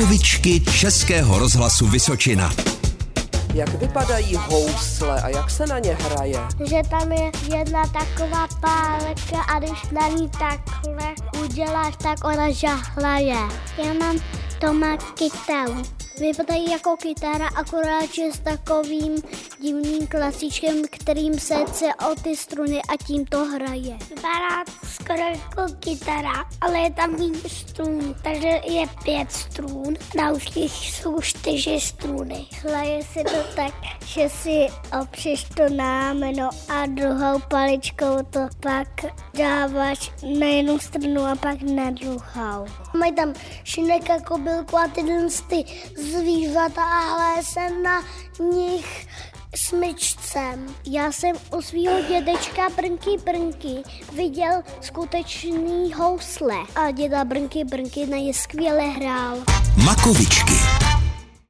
Makovičky Českého rozhlasu Vysočina. Jak vypadají housle a jak se na ně hraje? Že tam je jedna taková pálka a když na ní takhle uděláš, tak ona žahlaje. Já mám doma kytaru. Vypadají jako kytara, akorát že s takovým divným klasičkem, kterým se o ty struny a tím to hraje. Vypadá skoro jako kytara, ale je tam méně strun, takže je pět strun. Na uších jsou čtyři struny. Hraje si to tak, že si opřeš to námeno a druhou paličkou to pak dáváš na jednu stranu a pak na druhou. Mají tam šinek jako bylku a tyhle ty zvířata a hraje se na nich smyčcem. Já jsem u svého dědečka Brnky Brnky viděl skutečný housle a děda Brnky Brnky na je skvěle hrál. Makovičky.